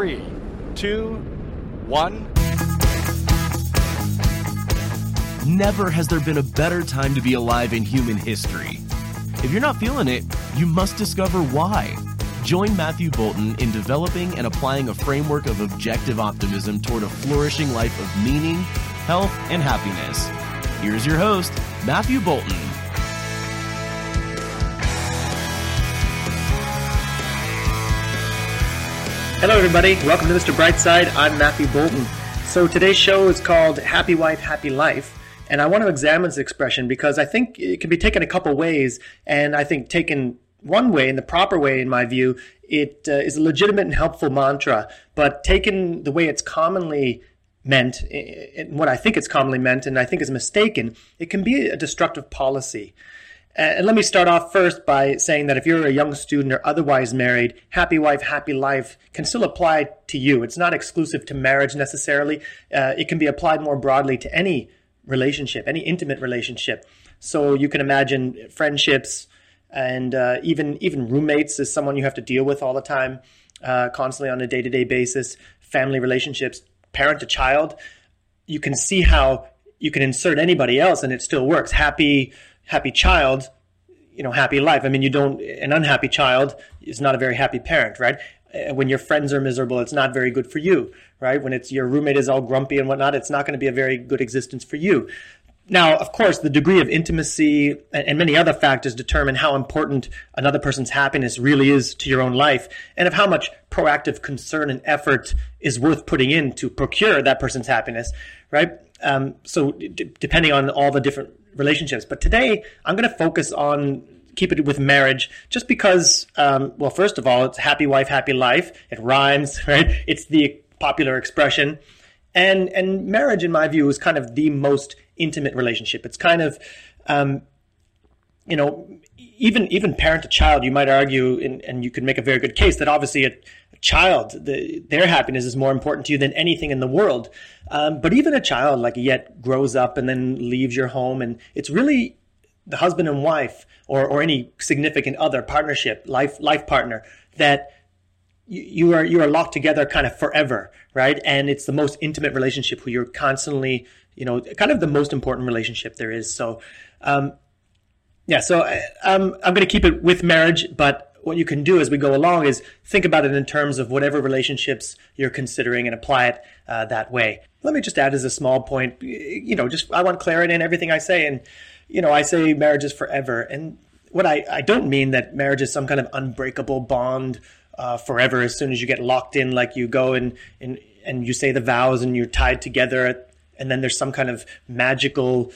Three, two, one. Never has there been a better time to be alive in human history. If you're not feeling it, you must discover why. Join Matthew Boulton in developing and applying a framework of objective optimism toward a flourishing life of meaning, health, and happiness. Here's your host, Matthew Boulton. Hello, everybody. Welcome to Mr. Brightside. I'm Matthew Boulton. So today's show is called Happy Wife, Happy Life. And I want to examine this expression because I think it can be taken a couple ways. And I think taken one way, in the proper way, in my view, it uh, is a legitimate and helpful mantra. But taken the way it's commonly meant, and what I think it's commonly meant, and I think is mistaken, it can be a destructive policy. And let me start off first by saying that if you're a young student or otherwise married, happy wife, happy life can still apply to you. It's not exclusive to marriage necessarily. Uh, it can be applied more broadly to any relationship, any intimate relationship. So you can imagine friendships and uh, even even roommates is someone you have to deal with all the time, uh, constantly on a day to day basis. Family relationships, parent to child. You can see how you can insert anybody else and it still works. Happy happy child, you know, happy life. I mean, you don't, an unhappy child is not a very happy parent, right? When your friends are miserable, it's not very good for you, right? When it's your roommate is all grumpy and whatnot, it's not going to be a very good existence for you. Now, of course, the degree of intimacy and many other factors determine how important another person's happiness really is to your own life and of how much proactive concern and effort is worth putting in to procure that person's happiness, right? Um, so, d- depending on all the different relationships. But today, I'm going to focus on keep it with marriage just because um, well first of all it's happy wife happy life. It rhymes right? It's the popular expression. And and marriage in my view is kind of the most intimate relationship. It's kind of um, you know even even parent to child you might argue and, and you could make a very good case that obviously a, child the, their happiness is more important to you than anything in the world um, but even a child like yet grows up and then leaves your home and it's really the husband and wife or, or any significant other partnership, life life partner that you, you are you are locked together kind of forever, right? And it's the most intimate relationship who you're constantly, you know, kind of the most important relationship there is. So, um, yeah. So um, I'm going to keep it with marriage, but what you can do as we go along is think about it in terms of whatever relationships you're considering and apply it uh, that way. Let me just add as a small point, you know, just I want clarity in everything I say and you know, I say marriage is forever. And what I, I don't mean that marriage is some kind of unbreakable bond uh, forever as soon as you get locked in, like you go and, and, and you say the vows and you're tied together. And then there's some kind of magical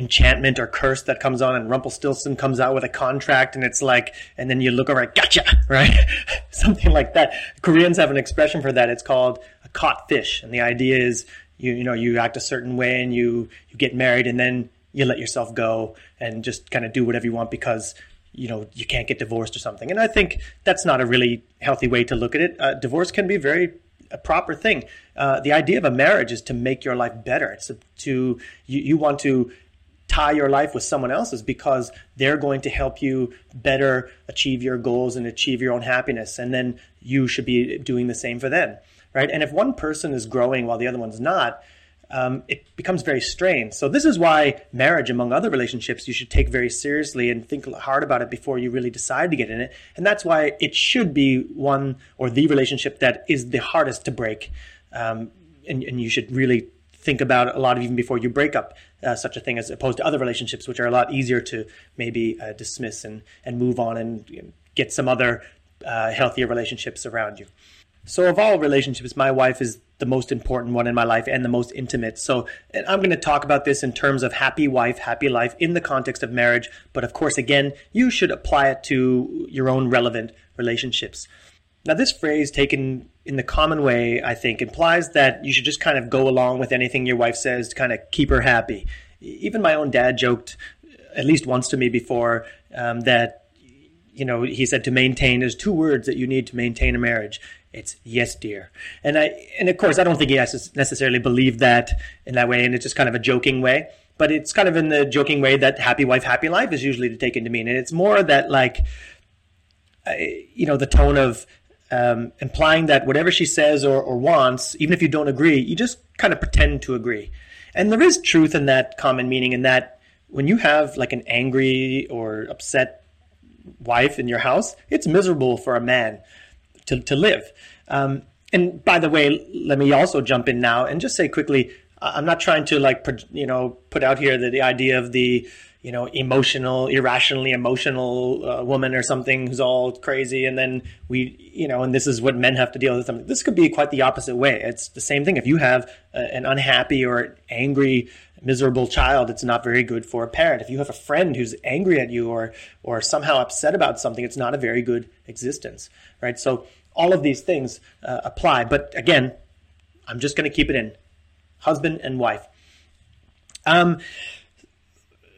enchantment or curse that comes on and Rumpelstiltskin comes out with a contract and it's like, and then you look over, gotcha, right? Something like that. Koreans have an expression for that. It's called a caught fish. And the idea is you, you know, you act a certain way and you, you get married and then you let yourself go and just kind of do whatever you want because you know you can't get divorced or something. And I think that's not a really healthy way to look at it. Uh, divorce can be very a proper thing. Uh, the idea of a marriage is to make your life better. It's to, to you, you want to tie your life with someone else's because they're going to help you better achieve your goals and achieve your own happiness and then you should be doing the same for them right and if one person is growing while the other one's not um, it becomes very strained. So this is why marriage, among other relationships, you should take very seriously and think hard about it before you really decide to get in it. And that's why it should be one or the relationship that is the hardest to break. Um, and, and, you should really think about a lot of even before you break up uh, such a thing as opposed to other relationships, which are a lot easier to maybe uh, dismiss and, and move on and you know, get some other uh, healthier relationships around you. So, of all relationships, my wife is the most important one in my life and the most intimate. So, I'm going to talk about this in terms of happy wife, happy life in the context of marriage. But of course, again, you should apply it to your own relevant relationships. Now, this phrase, taken in the common way, I think, implies that you should just kind of go along with anything your wife says to kind of keep her happy. Even my own dad joked at least once to me before um, that, you know, he said to maintain, there's two words that you need to maintain a marriage. It's yes, dear. And I, and of course, I don't think he necessarily believed that in that way, and it's just kind of a joking way. But it's kind of in the joking way that happy wife, happy life is usually taken to mean. And it's more that, like, you know, the tone of um, implying that whatever she says or, or wants, even if you don't agree, you just kind of pretend to agree. And there is truth in that common meaning in that when you have like an angry or upset wife in your house, it's miserable for a man to, to live. Um, and by the way, let me also jump in now and just say quickly, I'm not trying to like, you know, put out here the, the idea of the, you know, emotional, irrationally emotional uh, woman or something who's all crazy. And then we, you know, and this is what men have to deal with. Something. This could be quite the opposite way. It's the same thing. If you have a, an unhappy or angry, miserable child, it's not very good for a parent. If you have a friend who's angry at you or, or somehow upset about something, it's not a very good existence, right? So all of these things uh, apply. But again, I'm just going to keep it in husband and wife. Um,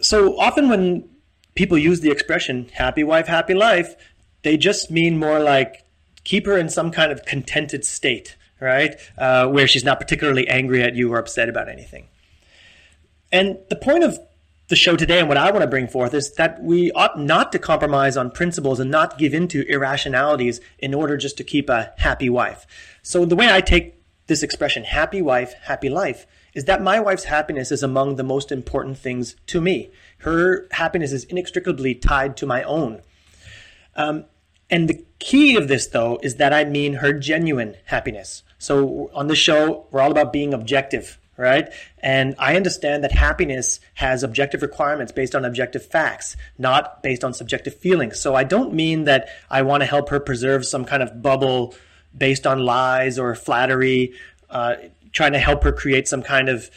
so often when people use the expression happy wife, happy life, they just mean more like keep her in some kind of contented state, right? Uh, where she's not particularly angry at you or upset about anything. And the point of the show today and what I want to bring forth is that we ought not to compromise on principles and not give in to irrationalities in order just to keep a happy wife. So the way I take this expression, happy wife, happy life, is that my wife's happiness is among the most important things to me. Her happiness is inextricably tied to my own. Um, and the key of this, though, is that I mean her genuine happiness. So on the show, we're all about being objective, right? And I understand that happiness has objective requirements based on objective facts, not based on subjective feelings. So I don't mean that I want to help her preserve some kind of bubble based on lies or flattery. Uh, trying to help her create some kind of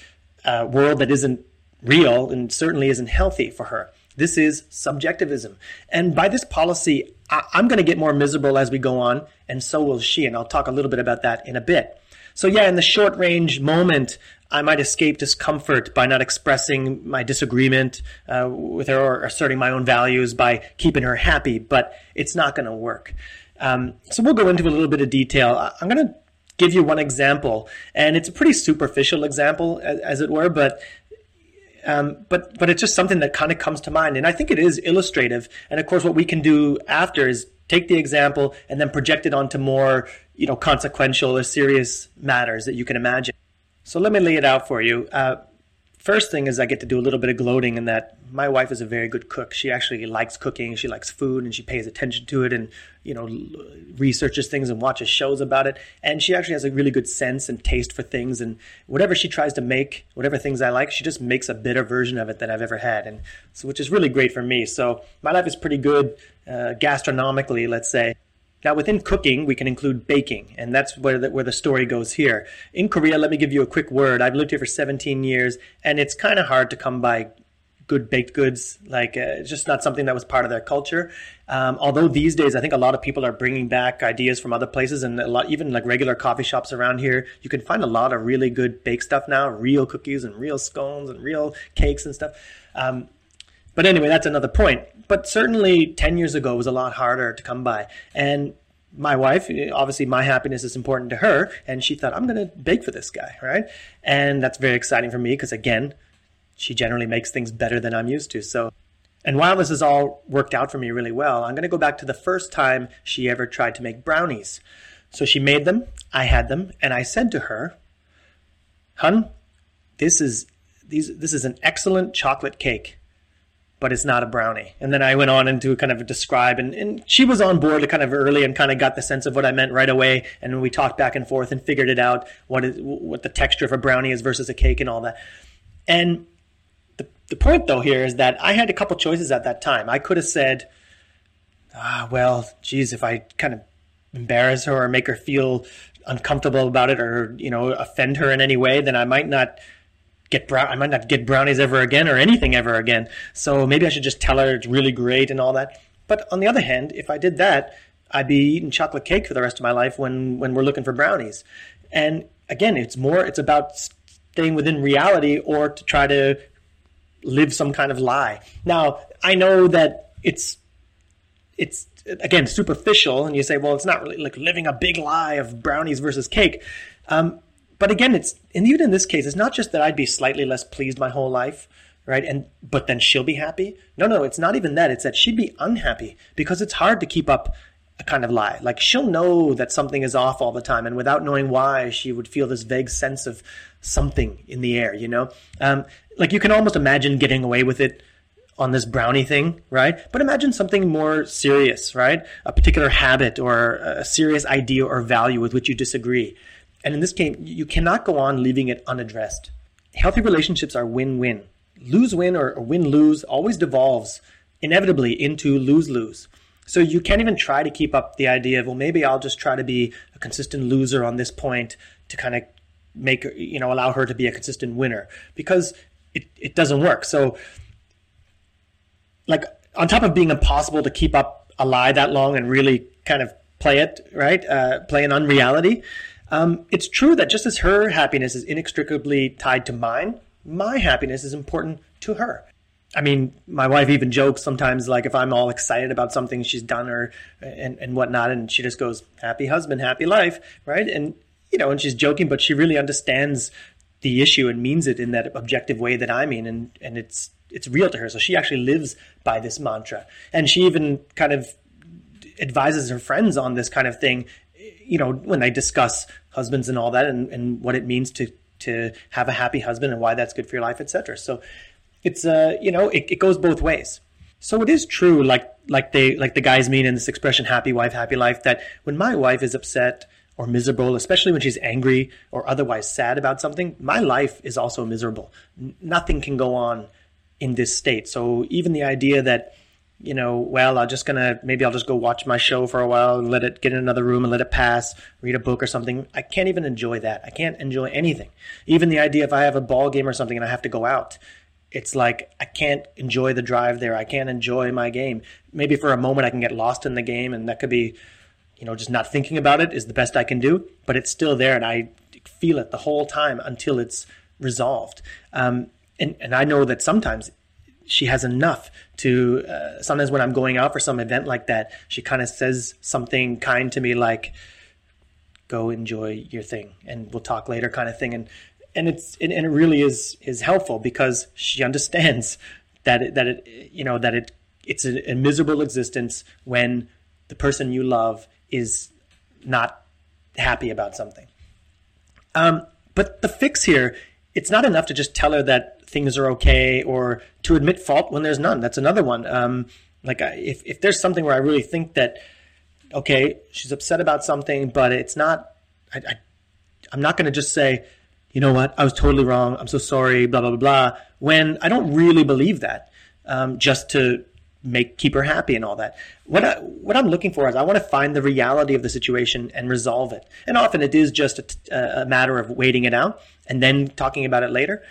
uh, world that isn't real and certainly isn't healthy for her. This is subjectivism. And by this policy, I- I'm going to get more miserable as we go on, and so will she. And I'll talk a little bit about that in a bit. So, yeah, in the short range moment, I might escape discomfort by not expressing my disagreement uh, with her or asserting my own values by keeping her happy, but it's not going to work. Um, so, we'll go into a little bit of detail. I'm going to give you one example, and it's a pretty superficial example, as, it were, but um, but but it's just something that kind of comes to mind, and I think it is illustrative. And of course, what we can do after is take the example and then project it onto more you know consequential or serious matters that you can imagine. So let me lay it out for you. Uh, First thing is I get to do a little bit of gloating in that my wife is a very good cook. She actually likes cooking. She likes food and she pays attention to it and, you know, researches things and watches shows about it. And she actually has a really good sense and taste for things. And whatever she tries to make, whatever things I like, she just makes a better version of it than I've ever had. And so, which is really great for me. So my life is pretty good uh, gastronomically, let's say. Now, within cooking, we can include baking, and that's where the, where the story goes here. In Korea, let me give you a quick word. I've lived here for 17 years, and it's kind of hard to come by good baked goods. Like, uh, it's just not something that was part of their culture. Um, although these days, I think a lot of people are bringing back ideas from other places, and a lot, even like regular coffee shops around here, you can find a lot of really good baked stuff now, real cookies and real scones and real cakes and stuff. Um, but anyway, that's another point. But certainly 10 years ago was a lot harder to come by. And my wife, obviously my happiness is important to her, and she thought, I'm going to bake for this guy, right? And that's very exciting for me because, again, she generally makes things better than I'm used to. So, and while this has all worked out for me really well, I'm going to go back to the first time she ever tried to make brownies. So she made them, I had them, and I said to her, Hun, this is, these, this is an excellent chocolate cake but it's not a brownie. And then I went on into kind of describe, and, and she was on board kind of early and kind of got the sense of what I meant right away. And we talked back and forth and figured it out what is what the texture of a brownie is versus a cake and all that. And the, the point though here is that I had a couple choices at that time. I could have said, ah, well, geez, if I kind of embarrass her or make her feel uncomfortable about it or you know offend her in any way, then I might not get brown. I might not get brownies ever again or anything ever again. So maybe I should just tell her it's really great and all that. But on the other hand, if I did that, I'd be eating chocolate cake for the rest of my life when when we're looking for brownies. And again, it's more it's about staying within reality or to try to live some kind of lie. Now, I know that it's it's again superficial, and you say, well, it's not really like living a big lie of brownies versus cake. Um, but again, it's and even in this case, it's not just that I'd be slightly less pleased my whole life, right? And but then she'll be happy. No, no, it's not even that. It's that she'd be unhappy because it's hard to keep up a kind of lie. Like she'll know that something is off all the time, and without knowing why, she would feel this vague sense of something in the air. You know, um, like you can almost imagine getting away with it on this brownie thing, right? But imagine something more serious, right? A particular habit or a serious idea or value with which you disagree. And in this case, you cannot go on leaving it unaddressed. Healthy relationships are win-win. Lose-win or win-lose always devolves inevitably into lose-lose. So you can't even try to keep up the idea of, well, maybe I'll just try to be a consistent loser on this point to kind of make, you know, allow her to be a consistent winner because it, it doesn't work. So like on top of being impossible to keep up a lie that long and really kind of play it, right? Uh, play an unreality. Um, it's true that just as her happiness is inextricably tied to mine, my happiness is important to her. I mean, my wife even jokes sometimes, like if I'm all excited about something she's done or and, and whatnot, and she just goes, "Happy husband, happy life," right? And you know, and she's joking, but she really understands the issue and means it in that objective way that I mean, and and it's it's real to her. So she actually lives by this mantra, and she even kind of advises her friends on this kind of thing. You know, when they discuss husbands and all that, and, and what it means to to have a happy husband and why that's good for your life, etc. So it's uh you know it, it goes both ways. So it is true, like like they like the guys mean in this expression "happy wife, happy life," that when my wife is upset or miserable, especially when she's angry or otherwise sad about something, my life is also miserable. N- nothing can go on in this state. So even the idea that you know, well, I'm just gonna maybe I'll just go watch my show for a while and let it get in another room and let it pass, read a book or something. I can't even enjoy that. I can't enjoy anything. Even the idea if I have a ball game or something and I have to go out, it's like I can't enjoy the drive there. I can't enjoy my game. Maybe for a moment I can get lost in the game and that could be, you know, just not thinking about it is the best I can do, but it's still there and I feel it the whole time until it's resolved. Um, and, and I know that sometimes she has enough to uh, sometimes when i'm going out for some event like that she kind of says something kind to me like go enjoy your thing and we'll talk later kind of thing. And and it's and it really is is helpful because she understands that it, that it you know that it it's a, a miserable existence when the person you love is not happy about something. Um, but the fix here it's not enough to just tell her that things are okay or to admit fault when there's none. That's another one. Um, like I, if, if there's something where I really think that, okay, she's upset about something, but it's not, I, I, I'm not going to just say, you know what, I was totally wrong. I'm so sorry, blah, blah, blah, blah, when I don't really believe that, um, just to make, keep her happy and all that. What I, what I'm looking for is I want to find the reality of the situation and resolve it. And often it is just a, a matter of waiting it out and then talking about it later.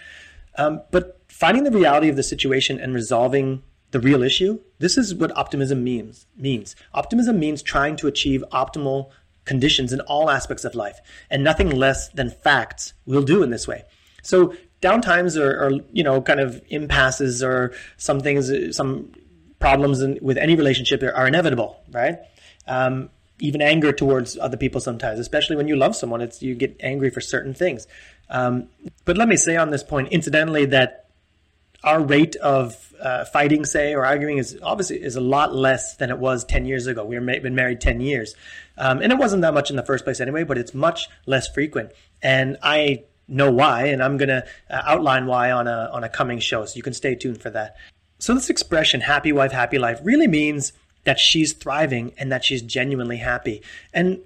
Um, but finding the reality of the situation and resolving the real issue, this is what optimism means. Means optimism means trying to achieve optimal conditions in all aspects of life, and nothing less than facts will do in this way. So downtimes or, or you know kind of impasses or some things, some problems in, with any relationship are inevitable, right? Um, even anger towards other people sometimes, especially when you love someone, it's you get angry for certain things. Um, but let me say on this point, incidentally, that our rate of uh, fighting, say, or arguing is obviously is a lot less than it was 10 years ago. We've been married 10 years. Um, and it wasn't that much in the first place anyway, but it's much less frequent. And I know why, and I'm going to uh, outline why on a, on a coming show. So you can stay tuned for that. So this expression, happy wife, happy life, really means that she's thriving and that she's genuinely happy. And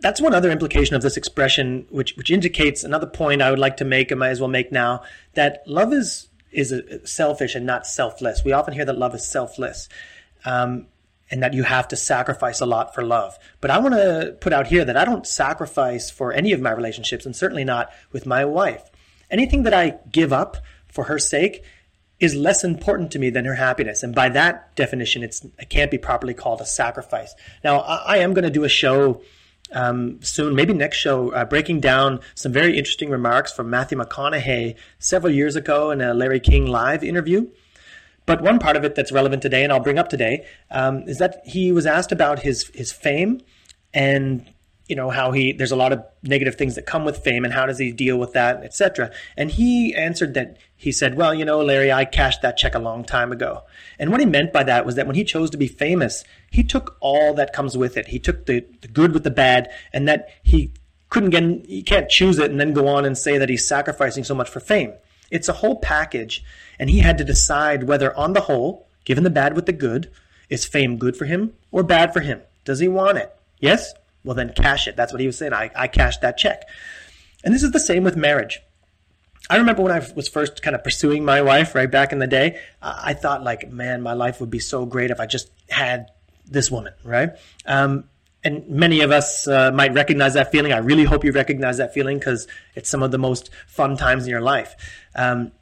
that's one other implication of this expression, which which indicates another point I would like to make. I might as well make now that love is is selfish and not selfless. We often hear that love is selfless, um, and that you have to sacrifice a lot for love. But I want to put out here that I don't sacrifice for any of my relationships, and certainly not with my wife. Anything that I give up for her sake is less important to me than her happiness. And by that definition, it's, it can't be properly called a sacrifice. Now, I, I am going to do a show um, soon, maybe next show, uh, breaking down some very interesting remarks from Matthew McConaughey several years ago in a Larry King live interview. But one part of it that's relevant today, and I'll bring up today, um, is that he was asked about his his fame and you know how he there's a lot of negative things that come with fame and how does he deal with that etc and he answered that he said well you know larry i cashed that check a long time ago. And what he meant by that was that when he chose to be famous he took all that comes with it. He took the, the good with the bad and that he couldn't get he can't choose it and then go on and say that he's sacrificing so much for fame. It's a whole package. And he had to decide whether on the whole given the bad with the good is fame good for him or bad for him? Does he want it? Yes well, then cash it. That's what he was saying. I, I cashed that check. And this is the same with marriage. I remember when I was first kind of pursuing my wife right back in the day, I thought like, man, my life would be so great if I just had this woman, right? Um, and many of us uh, might recognize that feeling. I really hope you recognize that feeling because it's some of the most fun times in your life. Um,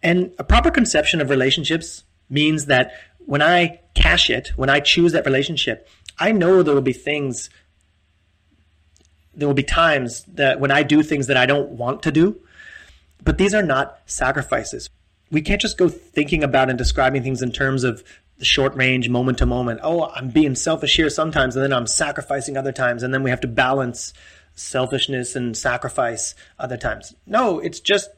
and a proper conception of relationships means that when I cash it, when I choose that relationship, I know there will be things, there will be times that when I do things that I don't want to do, but these are not sacrifices. We can't just go thinking about and describing things in terms of the short range, moment to moment. Oh, I'm being selfish here sometimes, and then I'm sacrificing other times, and then we have to balance selfishness and sacrifice other times. No, it's just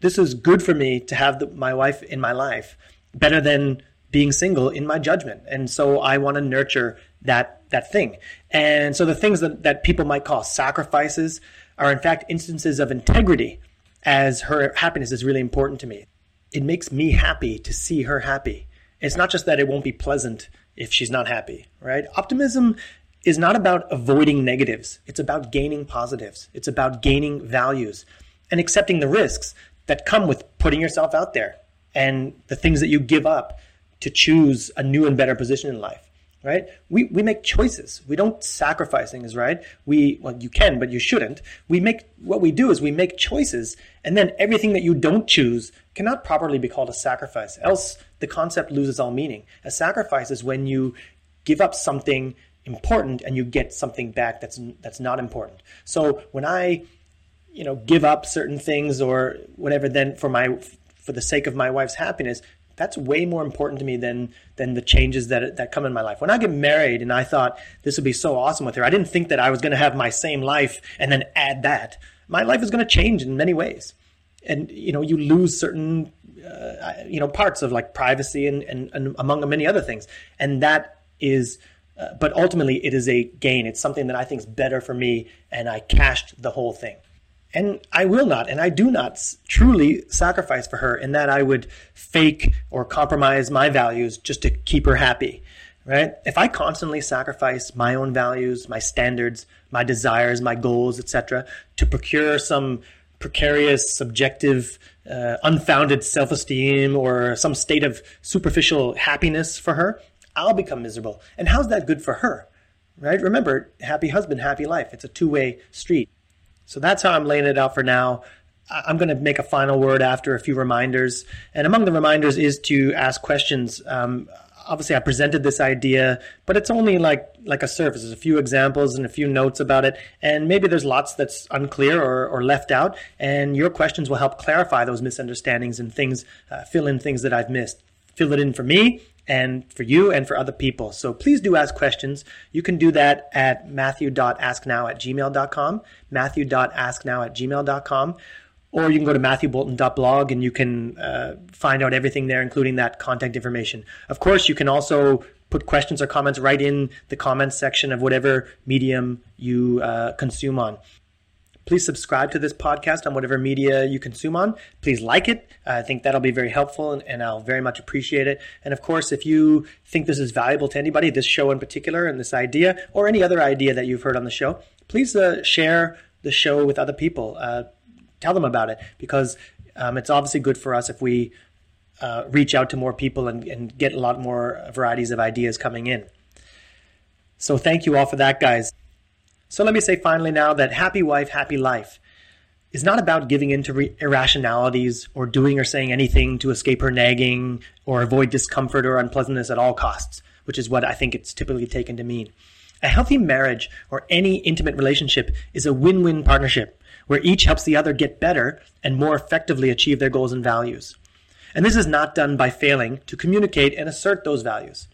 this is good for me to have the, my wife in my life, better than being single in my judgment. And so I want to nurture that that thing. And so the things that, that people might call sacrifices are in fact instances of integrity as her happiness is really important to me. It makes me happy to see her happy. It's not just that it won't be pleasant if she's not happy, right? Optimism is not about avoiding negatives. It's about gaining positives. It's about gaining values and accepting the risks that come with putting yourself out there and the things that you give up to choose a new and better position in life right? We, we make choices. We don't sacrifice things, right? We, well, you can, but you shouldn't. We make, what we do is we make choices, and then everything that you don't choose cannot properly be called a sacrifice. Else, the concept loses all meaning. A sacrifice is when you give up something important and you get something back that's, that's not important. So when I, you know, give up certain things or whatever, then for my, for the sake of my wife's happiness, that's way more important to me than than the changes that that come in my life. When I get married and I thought this would be so awesome with her, I didn't think that I was going to have my same life and then add that. My life is going to change in many ways, and you know you lose certain uh, you know parts of like privacy and, and, and among many other things, and that is. Uh, but ultimately, it is a gain. It's something that I think is better for me, and I cashed the whole thing. And I will not, and I do not truly sacrifice for her in that I would fake or compromise my values just to keep her happy, right? If I constantly sacrifice my own values, my standards, my desires, my goals, etc., to procure some precarious, subjective, uh, unfounded self esteem or some state of superficial happiness for her, I'll become miserable. And how's that good for her? Right? Remember, happy husband, happy life. It's a two way street. So that's how I'm laying it out for now. I'm going to make a final word after a few reminders. And among the reminders is to ask questions. Um, obviously, I presented this idea, but it's only like like a surface. There's a few examples and a few notes about it, and maybe there's lots that's unclear or, or left out. And your questions will help clarify those misunderstandings and things, uh, fill in things that I've missed. Fill it in for me, and for you and for other people. So please do ask questions. You can do that at matthew.asknow at gmail.com, matthew.asknow at gmail.com, or you can go to matthewboulton.blog and you can uh, find out everything there, including that contact information. Of course, you can also put questions or comments right in the comments section of whatever medium you uh, consume on. Please subscribe to this podcast on whatever media you consume on. Please like it. I think that'll be very helpful and, and, I'll very much appreciate it. And of course, if you think this is valuable to anybody, this show in particular and this idea, or any other idea that you've heard on the show, please uh, share the show with other people. Uh, tell them about it because um, it's obviously good for us if we uh, reach out to more people and, and get a lot more varieties of ideas coming in. So thank you all for that, guys. So let me say finally now that happy wife, happy life. is not about giving in to re- irrationalities or doing or saying anything to escape her nagging or avoid discomfort or unpleasantness at all costs, which is what I think it's typically taken to mean. A healthy marriage or any intimate relationship is a win win partnership where each helps the other get better and more effectively achieve their goals and values. And this is not done by failing to communicate and assert those values.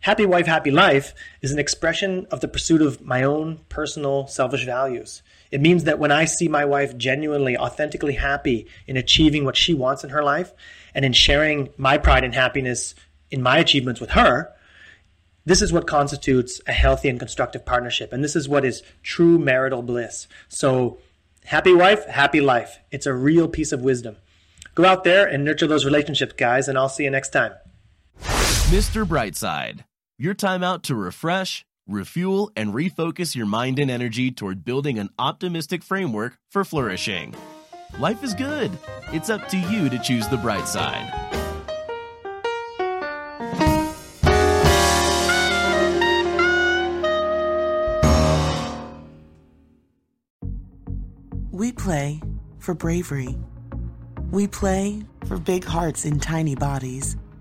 Happy wife, happy life is an expression of the pursuit of my own personal selfish values. It means that when I see my wife genuinely, authentically happy in achieving what she wants in her life and in sharing my pride and happiness in my achievements with her, this is what constitutes a healthy and constructive partnership. And this is what is true marital bliss. So, happy wife, happy life. It's a real piece of wisdom. Go out there and nurture those relationships, guys, and I'll see you next time. Mr. Brightside, your time out to refresh, refuel, and refocus your mind and energy toward building an optimistic framework for flourishing. Life is good. It's up to you to choose the bright side. We play for bravery. We play for big hearts in tiny bodies.